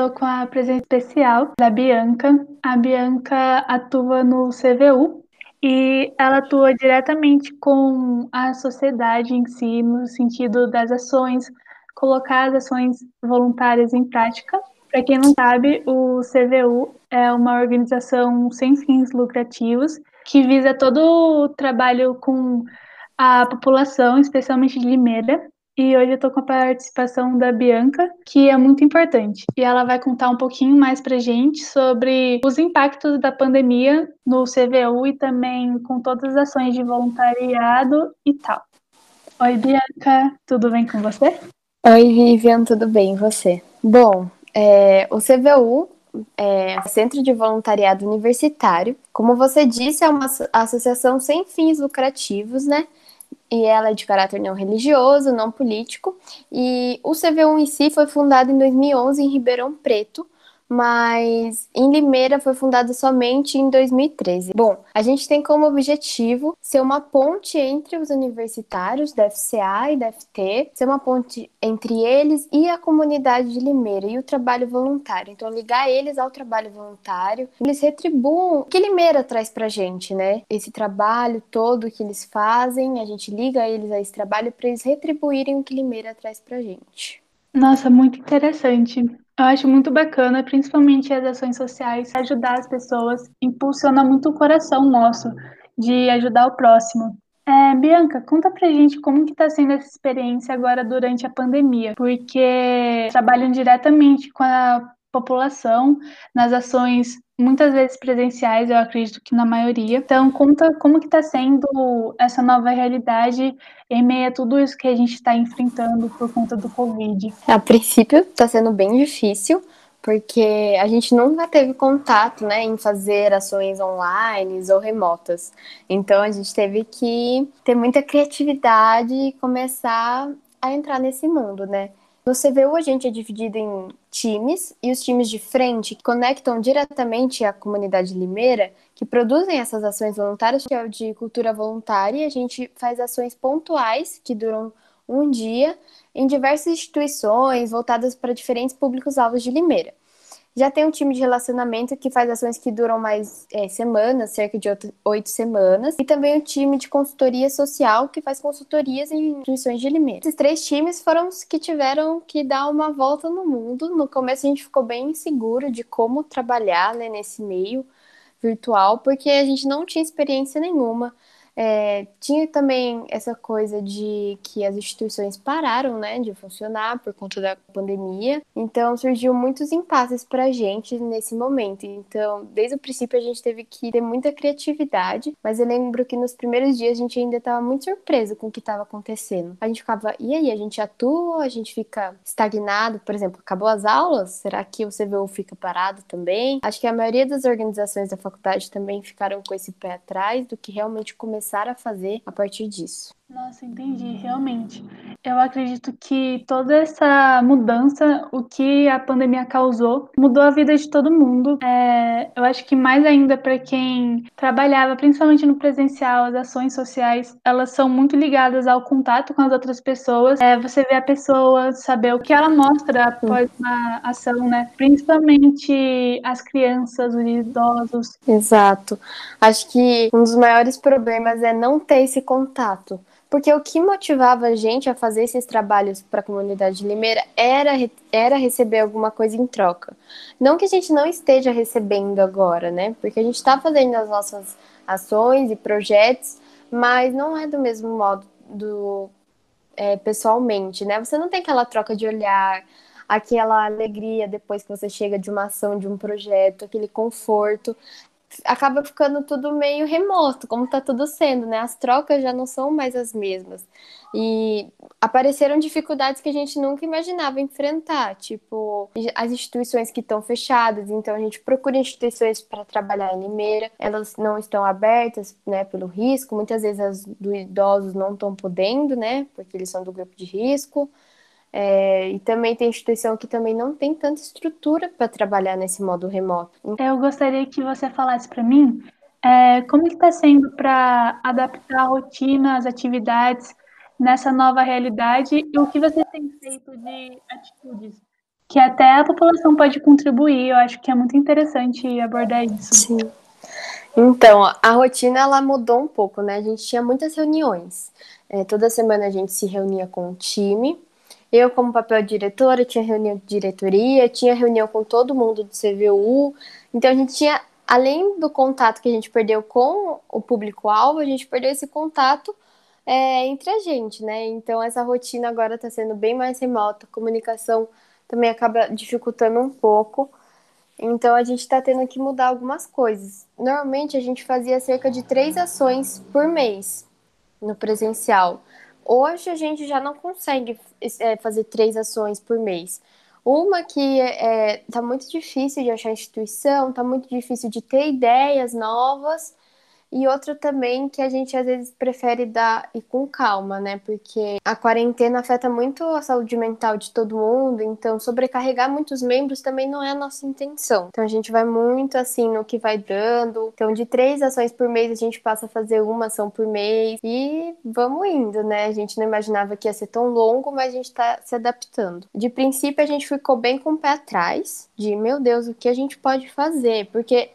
tô com a presença especial da Bianca. A Bianca atua no CVU e ela atua diretamente com a sociedade em si, no sentido das ações, colocar as ações voluntárias em prática. Para quem não sabe, o CVU é uma organização sem fins lucrativos que visa todo o trabalho com a população, especialmente de Limeira, e hoje eu estou com a participação da Bianca, que é muito importante. E ela vai contar um pouquinho mais para gente sobre os impactos da pandemia no CVU e também com todas as ações de voluntariado e tal. Oi, Bianca, tudo bem com você? Oi, Vivian, tudo bem, e você? Bom, é, o CVU é Centro de Voluntariado Universitário. Como você disse, é uma associação sem fins lucrativos, né? E ela é de caráter não religioso, não político, e o CVU em si foi fundado em 2011 em Ribeirão Preto, mas em Limeira foi fundada somente em 2013. Bom, a gente tem como objetivo ser uma ponte entre os universitários da FCA e da FT, ser uma ponte entre eles e a comunidade de Limeira e o trabalho voluntário. Então, ligar eles ao trabalho voluntário, eles retribuam o que Limeira traz pra gente, né? Esse trabalho todo que eles fazem, a gente liga eles a esse trabalho para eles retribuírem o que Limeira traz pra gente. Nossa, muito interessante. Eu acho muito bacana, principalmente as ações sociais, ajudar as pessoas, impulsiona muito o coração nosso de ajudar o próximo. É, Bianca, conta pra gente como que tá sendo essa experiência agora durante a pandemia, porque trabalham diretamente com a população nas ações muitas vezes presenciais, eu acredito que na maioria. Então, conta como que está sendo essa nova realidade em meio a tudo isso que a gente está enfrentando por conta do Covid. A princípio, está sendo bem difícil, porque a gente nunca teve contato, né, em fazer ações online ou remotas. Então, a gente teve que ter muita criatividade e começar a entrar nesse mundo, né? No CVU a gente é dividido em times e os times de frente que conectam diretamente a comunidade limeira, que produzem essas ações voluntárias, que é o de cultura voluntária, e a gente faz ações pontuais que duram um dia em diversas instituições voltadas para diferentes públicos-alvos de Limeira. Já tem um time de relacionamento que faz ações que duram mais é, semanas, cerca de oito semanas. E também o time de consultoria social, que faz consultorias em instituições de Limeira. Esses três times foram os que tiveram que dar uma volta no mundo. No começo a gente ficou bem inseguro de como trabalhar né, nesse meio virtual, porque a gente não tinha experiência nenhuma. É, tinha também essa coisa de que as instituições pararam né, de funcionar por conta da pandemia, então surgiu muitos impasses para a gente nesse momento. Então, desde o princípio, a gente teve que ter muita criatividade, mas eu lembro que nos primeiros dias a gente ainda estava muito surpreso com o que estava acontecendo. A gente ficava, e aí, a gente atua, a gente fica estagnado, por exemplo, acabou as aulas? Será que o CVU fica parado também? Acho que a maioria das organizações da faculdade também ficaram com esse pé atrás do que realmente começar começar a fazer a partir disso. Nossa, entendi, realmente. Eu acredito que toda essa mudança, o que a pandemia causou, mudou a vida de todo mundo. É, eu acho que mais ainda para quem trabalhava, principalmente no presencial, as ações sociais, elas são muito ligadas ao contato com as outras pessoas. É, você vê a pessoa, saber o que ela mostra após uma ação, né? Principalmente as crianças, os idosos. Exato. Acho que um dos maiores problemas é não ter esse contato. Porque o que motivava a gente a fazer esses trabalhos para a comunidade de Limeira era, era receber alguma coisa em troca. Não que a gente não esteja recebendo agora, né? Porque a gente está fazendo as nossas ações e projetos, mas não é do mesmo modo do é, pessoalmente, né? Você não tem aquela troca de olhar, aquela alegria depois que você chega de uma ação, de um projeto, aquele conforto acaba ficando tudo meio remoto, como está tudo sendo, né? As trocas já não são mais as mesmas. E apareceram dificuldades que a gente nunca imaginava enfrentar, tipo as instituições que estão fechadas, então a gente procura instituições para trabalhar em Limeira, elas não estão abertas, né, pelo risco, muitas vezes as do idosos não estão podendo, né, porque eles são do grupo de risco. É, e também tem instituição que também não tem tanta estrutura para trabalhar nesse modo remoto. Eu gostaria que você falasse para mim é, como está sendo para adaptar a rotina, as atividades nessa nova realidade e o que você tem feito de atitudes que até a população pode contribuir. Eu acho que é muito interessante abordar isso. Sim. Então, a rotina ela mudou um pouco, né? A gente tinha muitas reuniões. É, toda semana a gente se reunia com o time. Eu, como papel diretora, tinha reunião de diretoria, tinha reunião com todo mundo do CVU. Então, a gente tinha, além do contato que a gente perdeu com o público-alvo, a gente perdeu esse contato é, entre a gente, né? Então, essa rotina agora está sendo bem mais remota, a comunicação também acaba dificultando um pouco. Então a gente está tendo que mudar algumas coisas. Normalmente a gente fazia cerca de três ações por mês no presencial. Hoje a gente já não consegue é, fazer três ações por mês. Uma que é, tá muito difícil de achar instituição, tá muito difícil de ter ideias novas e outra também que a gente às vezes prefere dar e com calma, né? Porque a quarentena afeta muito a saúde mental de todo mundo, então sobrecarregar muitos membros também não é a nossa intenção. Então a gente vai muito assim no que vai dando. Então de três ações por mês a gente passa a fazer uma ação por mês e vamos indo, né? A gente não imaginava que ia ser tão longo, mas a gente tá se adaptando. De princípio a gente ficou bem com o pé atrás, de meu Deus, o que a gente pode fazer? Porque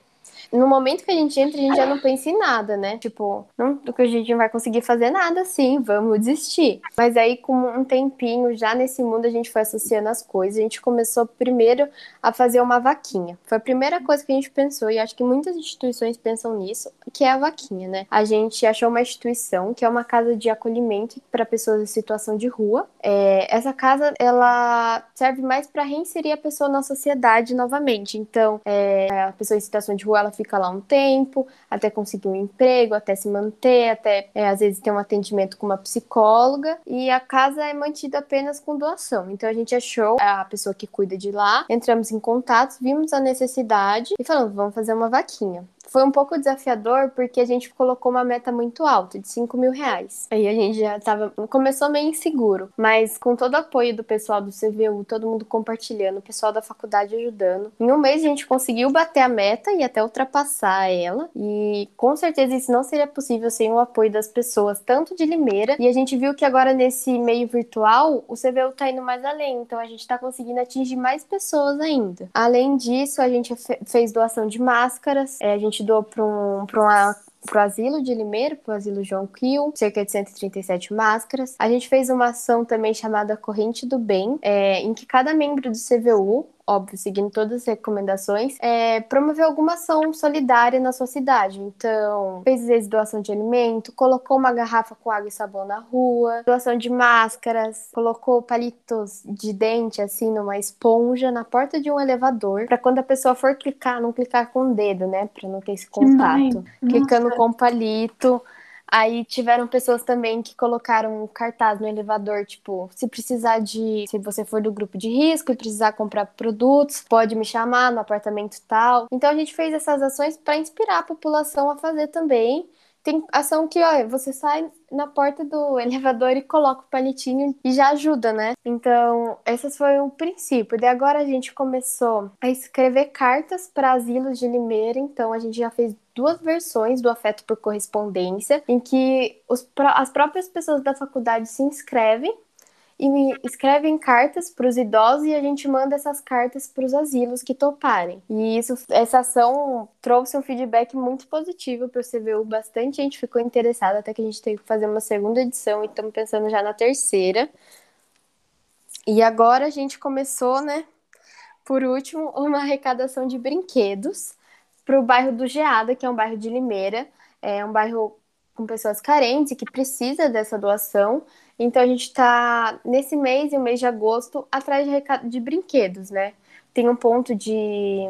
no momento que a gente entra, a gente já não pensa em nada, né? Tipo, não, que a gente não vai conseguir fazer nada assim, vamos desistir. Mas aí, com um tempinho, já nesse mundo, a gente foi associando as coisas. A gente começou primeiro a fazer uma vaquinha. Foi a primeira coisa que a gente pensou, e acho que muitas instituições pensam nisso, que é a vaquinha, né? A gente achou uma instituição que é uma casa de acolhimento para pessoas em situação de rua. É, essa casa, ela serve mais para reinserir a pessoa na sociedade novamente. Então, é, a pessoa em situação de rua, ela fica lá um tempo, até conseguir um emprego, até se manter, até é, às vezes ter um atendimento com uma psicóloga. E a casa é mantida apenas com doação. Então a gente achou a pessoa que cuida de lá, entramos em contato, vimos a necessidade e falamos, vamos fazer uma vaquinha foi um pouco desafiador porque a gente colocou uma meta muito alta, de 5 mil reais. Aí a gente já tava. Começou meio inseguro, mas com todo o apoio do pessoal do CVU, todo mundo compartilhando, o pessoal da faculdade ajudando. Em um mês a gente conseguiu bater a meta e até ultrapassar ela. E com certeza isso não seria possível sem o apoio das pessoas, tanto de Limeira. E a gente viu que agora nesse meio virtual, o CVU tá indo mais além. Então a gente tá conseguindo atingir mais pessoas ainda. Além disso, a gente fez doação de máscaras, é, a gente estudou para um, uma para o asilo de Limeira, para o asilo João Kiel, cerca de 137 máscaras. A gente fez uma ação também chamada Corrente do Bem, é, em que cada membro do CVU óbvio, seguindo todas as recomendações, é promover alguma ação solidária na sua cidade. Então, fez às vezes doação de alimento, colocou uma garrafa com água e sabão na rua, doação de máscaras, colocou palitos de dente assim numa esponja na porta de um elevador, para quando a pessoa for clicar, não clicar com o dedo, né, para não ter esse contato. Clicando com palito. Aí tiveram pessoas também que colocaram cartaz no elevador, tipo, se precisar de. Se você for do grupo de risco e precisar comprar produtos, pode me chamar no apartamento tal. Então a gente fez essas ações para inspirar a população a fazer também. Tem ação que, olha, você sai na porta do elevador e coloca o palitinho e já ajuda, né? Então, esse foi o princípio. E agora a gente começou a escrever cartas para asilos de Limeira. Então, a gente já fez duas versões do afeto por correspondência, em que os, as próprias pessoas da faculdade se inscrevem e escrevem cartas para os idosos e a gente manda essas cartas para os asilos que toparem. E isso, essa ação trouxe um feedback muito positivo para o CVU. Bastante gente ficou interessada, até que a gente teve que fazer uma segunda edição e estamos pensando já na terceira. E agora a gente começou, né? Por último, uma arrecadação de brinquedos para o bairro do Geada, que é um bairro de Limeira. É um bairro com pessoas carentes que precisa dessa doação. Então a gente está nesse mês e o mês de agosto atrás de, de brinquedos, né? Tem um ponto de,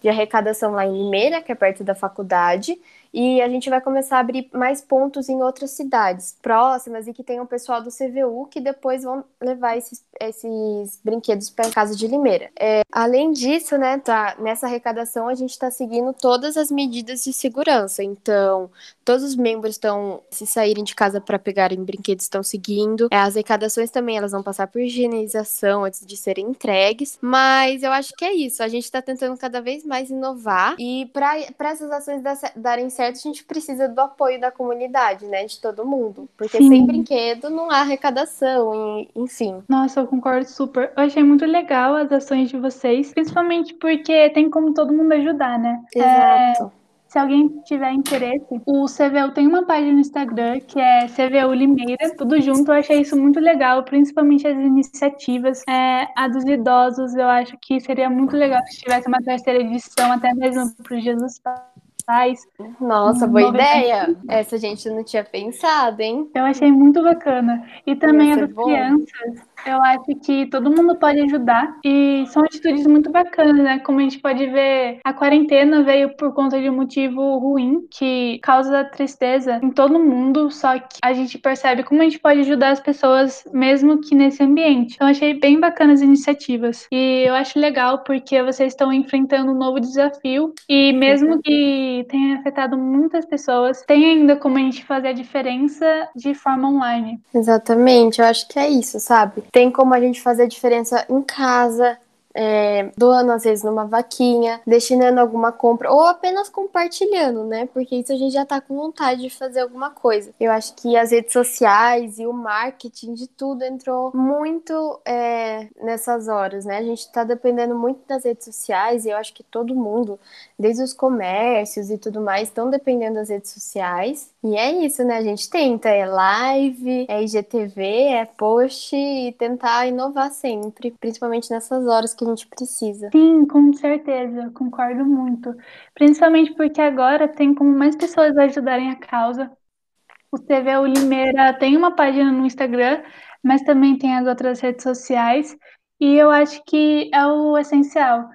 de arrecadação lá em Limeira, que é perto da faculdade, e a gente vai começar a abrir mais pontos em outras cidades próximas e que tenham pessoal do CVU que depois vão levar esses, esses brinquedos para casa de Limeira. É, além disso, né, tá, nessa arrecadação a gente está seguindo todas as medidas de segurança. Então, todos os membros estão, se saírem de casa para pegarem brinquedos, estão seguindo. É, as arrecadações também elas vão passar por higienização antes de serem entregues. Mas eu acho que é isso. A gente está tentando cada vez mais inovar e para essas ações darem certo certo, a gente precisa do apoio da comunidade, né? De todo mundo. Porque Sim. sem brinquedo não há arrecadação, enfim. Nossa, eu concordo super. Eu achei muito legal as ações de vocês, principalmente porque tem como todo mundo ajudar, né? Exato. É... Se alguém tiver interesse, o CVU tem uma página no Instagram que é CVU Limeira, tudo junto. Eu achei isso muito legal, principalmente as iniciativas. É, a dos idosos, eu acho que seria muito legal se tivesse uma terceira edição, até mesmo para o Jesus Paz. Nossa, boa ideia! Essa a gente não tinha pensado, hein? Eu achei muito bacana. E também a das bom. crianças eu acho que todo mundo pode ajudar e são atitudes muito bacanas, né? Como a gente pode ver, a quarentena veio por conta de um motivo ruim que causa tristeza em todo mundo, só que a gente percebe como a gente pode ajudar as pessoas mesmo que nesse ambiente. Então achei bem bacanas as iniciativas e eu acho legal porque vocês estão enfrentando um novo desafio e mesmo que tenha afetado muitas pessoas, tem ainda como a gente fazer a diferença de forma online. Exatamente, eu acho que é isso, sabe? Tem como a gente fazer a diferença em casa, é, doando às vezes numa vaquinha, destinando alguma compra ou apenas compartilhando, né? Porque isso a gente já tá com vontade de fazer alguma coisa. Eu acho que as redes sociais e o marketing de tudo entrou muito é, nessas horas, né? A gente tá dependendo muito das redes sociais e eu acho que todo mundo, desde os comércios e tudo mais, estão dependendo das redes sociais. E é isso, né? A gente tenta, é live, é IGTV, é post e tentar inovar sempre, principalmente nessas horas que a gente precisa. Sim, com certeza, concordo muito. Principalmente porque agora tem como mais pessoas ajudarem a causa. O CVU Limeira tem uma página no Instagram, mas também tem as outras redes sociais, e eu acho que é o essencial.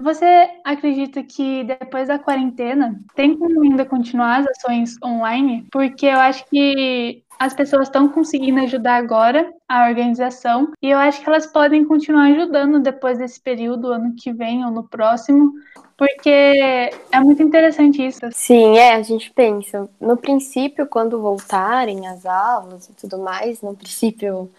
Você acredita que depois da quarentena tem como ainda continuar as ações online? Porque eu acho que as pessoas estão conseguindo ajudar agora a organização e eu acho que elas podem continuar ajudando depois desse período, ano que vem ou no próximo, porque é muito interessante isso. Sim, é, a gente pensa. No princípio, quando voltarem as aulas e tudo mais, no princípio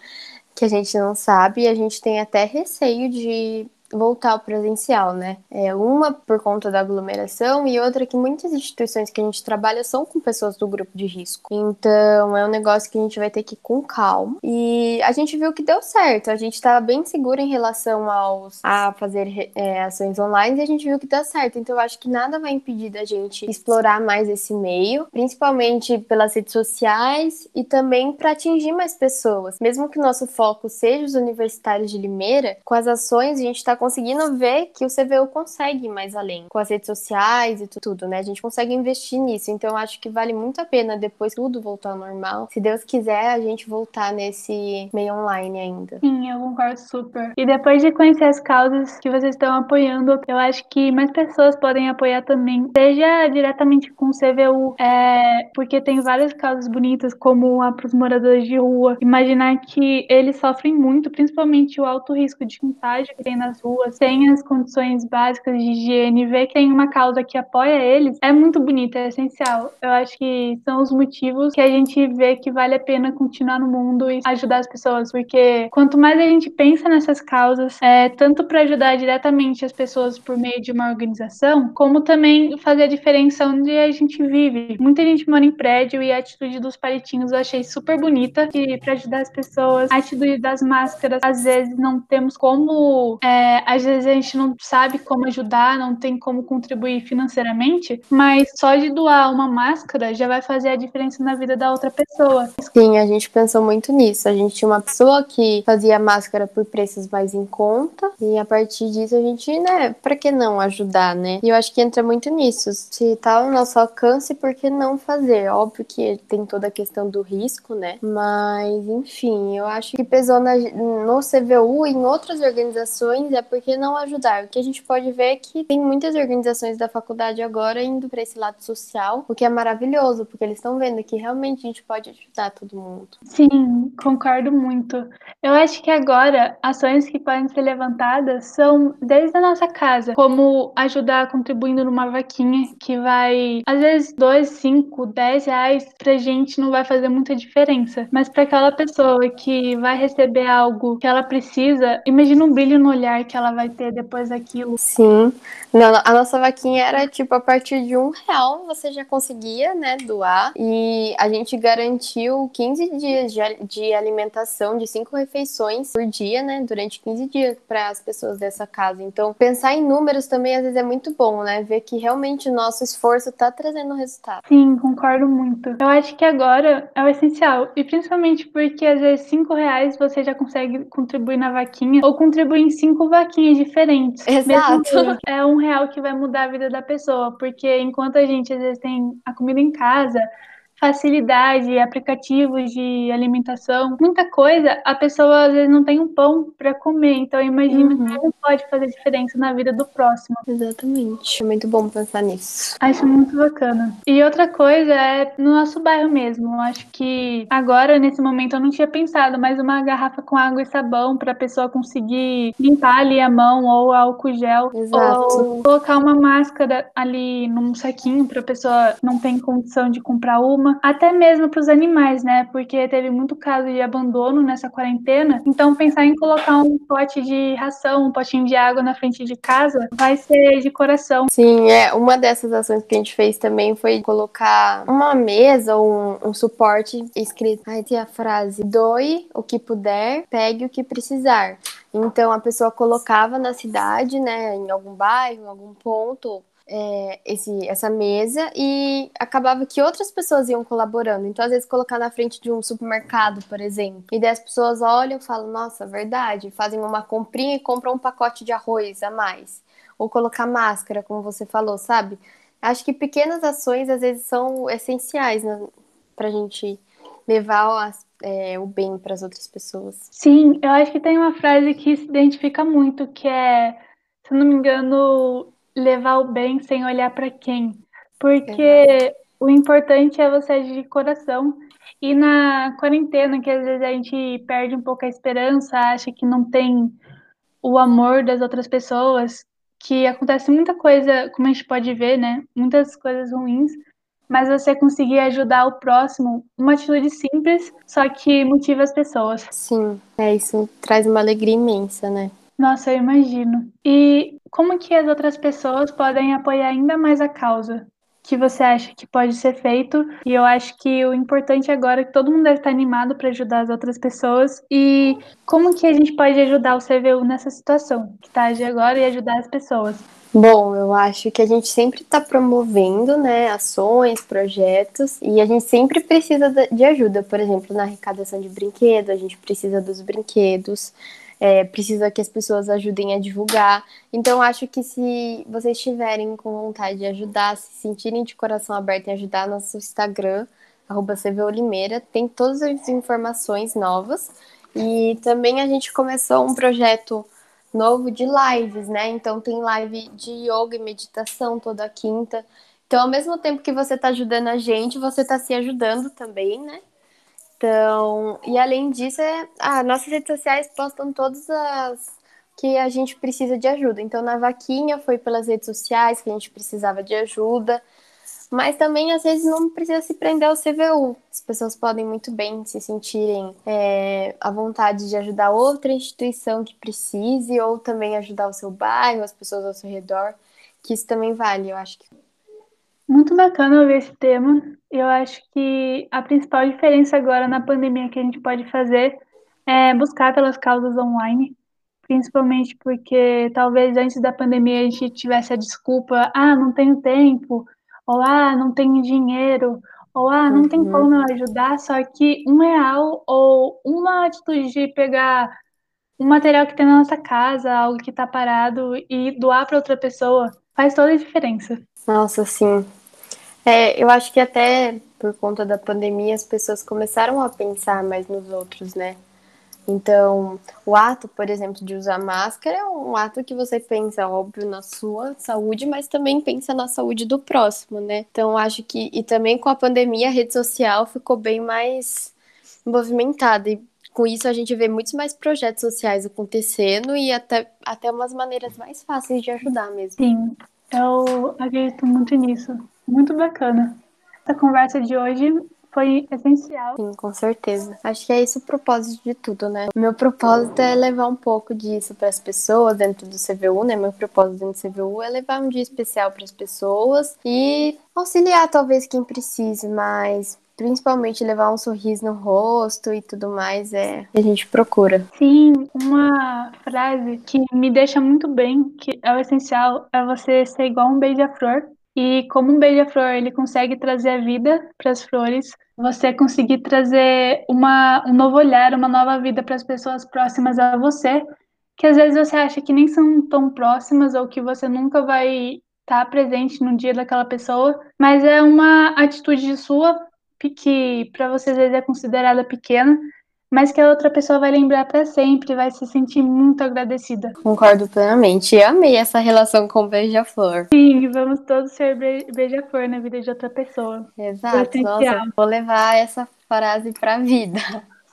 que a gente não sabe, a gente tem até receio de voltar ao presencial, né? É uma por conta da aglomeração e outra que muitas instituições que a gente trabalha são com pessoas do grupo de risco. Então é um negócio que a gente vai ter que ir com calma. E a gente viu que deu certo. A gente estava bem seguro em relação aos a fazer é, ações online e a gente viu que deu certo. Então eu acho que nada vai impedir da gente explorar mais esse meio, principalmente pelas redes sociais e também para atingir mais pessoas. Mesmo que o nosso foco seja os universitários de Limeira, com as ações a gente está conseguindo ver que o CVU consegue ir mais além com as redes sociais e tudo, né? A gente consegue investir nisso. Então eu acho que vale muito a pena depois tudo voltar ao normal. Se Deus quiser, a gente voltar nesse meio online ainda. Sim, eu concordo super. E depois de conhecer as causas que vocês estão apoiando, eu acho que mais pessoas podem apoiar também, seja diretamente com o CVU, é, porque tem várias causas bonitas, como a para os moradores de rua. Imaginar que eles sofrem muito, principalmente o alto risco de contágio que tem nas ruas ruas, tem as condições básicas de higiene, ver que tem uma causa que apoia eles, é muito bonito, é essencial. Eu acho que são os motivos que a gente vê que vale a pena continuar no mundo e ajudar as pessoas, porque quanto mais a gente pensa nessas causas, é tanto para ajudar diretamente as pessoas por meio de uma organização, como também fazer a diferença onde a gente vive. Muita gente mora em prédio e a atitude dos palitinhos eu achei super bonita e para ajudar as pessoas, a atitude das máscaras, às vezes não temos como é, às vezes a gente não sabe como ajudar, não tem como contribuir financeiramente, mas só de doar uma máscara já vai fazer a diferença na vida da outra pessoa. Sim, a gente pensou muito nisso. A gente tinha uma pessoa que fazia máscara por preços mais em conta e a partir disso a gente, né, para que não ajudar, né? E eu acho que entra muito nisso. Se tá ao nosso alcance, por que não fazer? Óbvio que tem toda a questão do risco, né? Mas, enfim, eu acho que pesou na, no CVU e em outras organizações é por que não ajudar? O que a gente pode ver é que tem muitas organizações da faculdade agora indo para esse lado social, o que é maravilhoso, porque eles estão vendo que realmente a gente pode ajudar todo mundo. Sim, concordo muito. Eu acho que agora ações que podem ser levantadas são desde a nossa casa, como ajudar contribuindo numa vaquinha que vai, às vezes, 2, 5, 10 reais pra gente não vai fazer muita diferença, mas para aquela pessoa que vai receber algo que ela precisa, imagina um brilho no olhar que ela vai ter depois daquilo. Sim. Não, a nossa vaquinha era tipo a partir de um real você já conseguia, né, doar. E a gente garantiu 15 dias de, alimentação de cinco refeições por dia, né, durante 15 dias para as pessoas dessa casa. Então, pensar em números também às vezes é muito bom, né? Ver que realmente o nosso esforço está trazendo resultado. Sim, concordo muito. Eu acho que agora é o essencial. E principalmente porque às vezes cinco reais você já consegue contribuir na vaquinha ou contribuir em cinco vaquinhas diferentes. Exato. Mesmo é um real que vai mudar a vida da pessoa, porque enquanto a gente às vezes tem a comida em casa, facilidade, aplicativos de alimentação, muita coisa, a pessoa às vezes não tem um pão para comer. Então imagina uhum. como pode fazer diferença na vida do próximo. Exatamente. É muito bom pensar nisso. Acho muito bacana. E outra coisa é no nosso bairro mesmo. Acho que agora, nesse momento, eu não tinha pensado, mas uma garrafa com água e sabão para a pessoa conseguir limpar ali a mão ou álcool gel. Exato. Ou colocar uma máscara ali num saquinho para a pessoa não ter condição de comprar uma até mesmo para os animais, né? Porque teve muito caso de abandono nessa quarentena. Então, pensar em colocar um pote de ração, um potinho de água na frente de casa, vai ser de coração. Sim, é uma dessas ações que a gente fez também foi colocar uma mesa ou um, um suporte escrito. Aí tem a frase: doe o que puder, pegue o que precisar. Então a pessoa colocava na cidade, né, em algum bairro, em algum ponto, é, esse, essa mesa e acabava que outras pessoas iam colaborando. Então, às vezes, colocar na frente de um supermercado, por exemplo, e daí as pessoas olham e falam, nossa, verdade, fazem uma comprinha e compram um pacote de arroz a mais. Ou colocar máscara, como você falou, sabe? Acho que pequenas ações, às vezes, são essenciais né, para a gente levar é, o bem para as outras pessoas. Sim, eu acho que tem uma frase que se identifica muito, que é, se não me engano, levar o bem sem olhar para quem. Porque o importante é você agir de coração. E na quarentena, que às vezes a gente perde um pouco a esperança, acha que não tem o amor das outras pessoas, que acontece muita coisa, como a gente pode ver, né? Muitas coisas ruins, mas você conseguir ajudar o próximo, uma atitude simples, só que motiva as pessoas. Sim, é isso traz uma alegria imensa, né? Nossa, eu imagino. E como que as outras pessoas podem apoiar ainda mais a causa? que você acha que pode ser feito. E eu acho que o importante agora é que todo mundo deve estar animado para ajudar as outras pessoas. E como que a gente pode ajudar o CVU nessa situação que está agora e ajudar as pessoas? Bom, eu acho que a gente sempre está promovendo né, ações, projetos, e a gente sempre precisa de ajuda. Por exemplo, na arrecadação de brinquedos, a gente precisa dos brinquedos é, precisa que as pessoas ajudem a divulgar. Então, acho que se vocês estiverem com vontade de ajudar, se sentirem de coração aberto em ajudar, nosso Instagram, arroba CVOlimeira, tem todas as informações novas. E também a gente começou um projeto novo de lives, né? Então tem live de yoga e meditação toda quinta. Então, ao mesmo tempo que você está ajudando a gente, você está se ajudando também, né? Então, e além disso, é, ah, nossas redes sociais postam todas as que a gente precisa de ajuda. Então, na vaquinha foi pelas redes sociais que a gente precisava de ajuda, mas também às vezes não precisa se prender ao CVU. As pessoas podem muito bem se sentirem é, à vontade de ajudar outra instituição que precise, ou também ajudar o seu bairro, as pessoas ao seu redor, que isso também vale, eu acho que. Muito bacana ouvir esse tema. Eu acho que a principal diferença agora na pandemia que a gente pode fazer é buscar pelas causas online, principalmente porque talvez antes da pandemia a gente tivesse a desculpa, ah, não tenho tempo, ou ah, não tenho dinheiro, ou ah, não uhum. tem como eu ajudar, só que um real ou uma atitude de pegar um material que tem na nossa casa, algo que está parado e doar para outra pessoa, faz toda a diferença. Nossa, sim. É, eu acho que até por conta da pandemia as pessoas começaram a pensar mais nos outros, né? Então, o ato, por exemplo, de usar máscara é um ato que você pensa, óbvio, na sua saúde, mas também pensa na saúde do próximo, né? Então, acho que, e também com a pandemia, a rede social ficou bem mais movimentada. E com isso, a gente vê muitos mais projetos sociais acontecendo e até, até umas maneiras mais fáceis de ajudar mesmo. Sim, eu acredito muito nisso. Muito bacana. Essa conversa de hoje foi essencial. Sim, com certeza. Acho que é esse o propósito de tudo, né? O meu propósito é levar um pouco disso para as pessoas dentro do CVU, né? Meu propósito dentro do CVU é levar um dia especial para as pessoas e auxiliar talvez quem precise, mas principalmente levar um sorriso no rosto e tudo mais é que a gente procura. Sim, uma frase que me deixa muito bem, que é o essencial, é você ser igual um beija-flor. E como um beija-flor ele consegue trazer a vida para as flores, você conseguir trazer uma, um novo olhar, uma nova vida para as pessoas próximas a você, que às vezes você acha que nem são tão próximas ou que você nunca vai estar presente no dia daquela pessoa, mas é uma atitude sua que para você às vezes é considerada pequena, mas que a outra pessoa vai lembrar para sempre, vai se sentir muito agradecida. Concordo plenamente. Eu amei essa relação com beija-flor. Sim, vamos todos ser beija-flor na vida de outra pessoa. Exato. Nossa, vou levar essa frase para vida.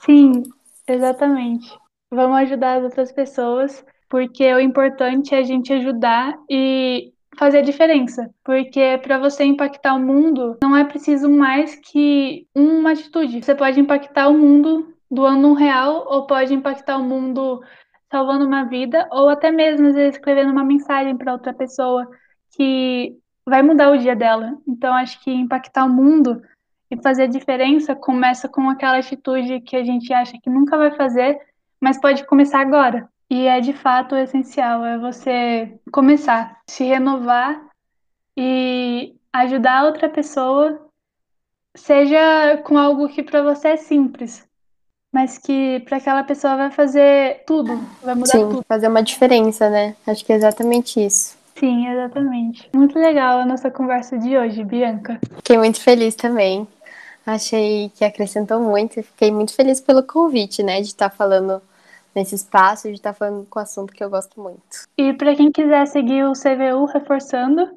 Sim, exatamente. Vamos ajudar as outras pessoas, porque o importante é a gente ajudar e fazer a diferença, porque para você impactar o mundo não é preciso mais que uma atitude. Você pode impactar o mundo doando um real ou pode impactar o mundo salvando uma vida ou até mesmo às vezes escrevendo uma mensagem para outra pessoa que vai mudar o dia dela. Então acho que impactar o mundo e fazer a diferença começa com aquela atitude que a gente acha que nunca vai fazer, mas pode começar agora. E é de fato essencial, é você começar, se renovar e ajudar outra pessoa, seja com algo que para você é simples, mas que para aquela pessoa vai fazer tudo, vai mudar Sim, tudo. fazer uma diferença, né? Acho que é exatamente isso. Sim, exatamente. Muito legal a nossa conversa de hoje, Bianca. Fiquei muito feliz também. Achei que acrescentou muito e fiquei muito feliz pelo convite, né, de estar falando nesse espaço de estar falando com o assunto que eu gosto muito. E para quem quiser seguir o CVU reforçando,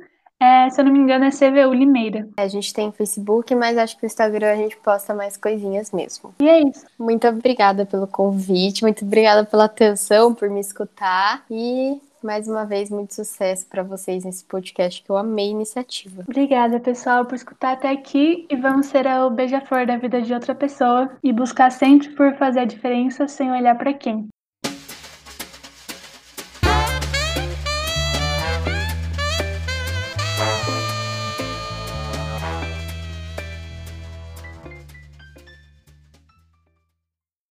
é, se eu não me engano, é CVU Limeira. A gente tem Facebook, mas acho que no Instagram a gente posta mais coisinhas mesmo. E é isso. Muito obrigada pelo convite, muito obrigada pela atenção, por me escutar e mais uma vez, muito sucesso para vocês nesse podcast que eu amei a iniciativa. Obrigada, pessoal, por escutar até aqui e vamos ser o beija-flor da vida de outra pessoa e buscar sempre por fazer a diferença sem olhar para quem.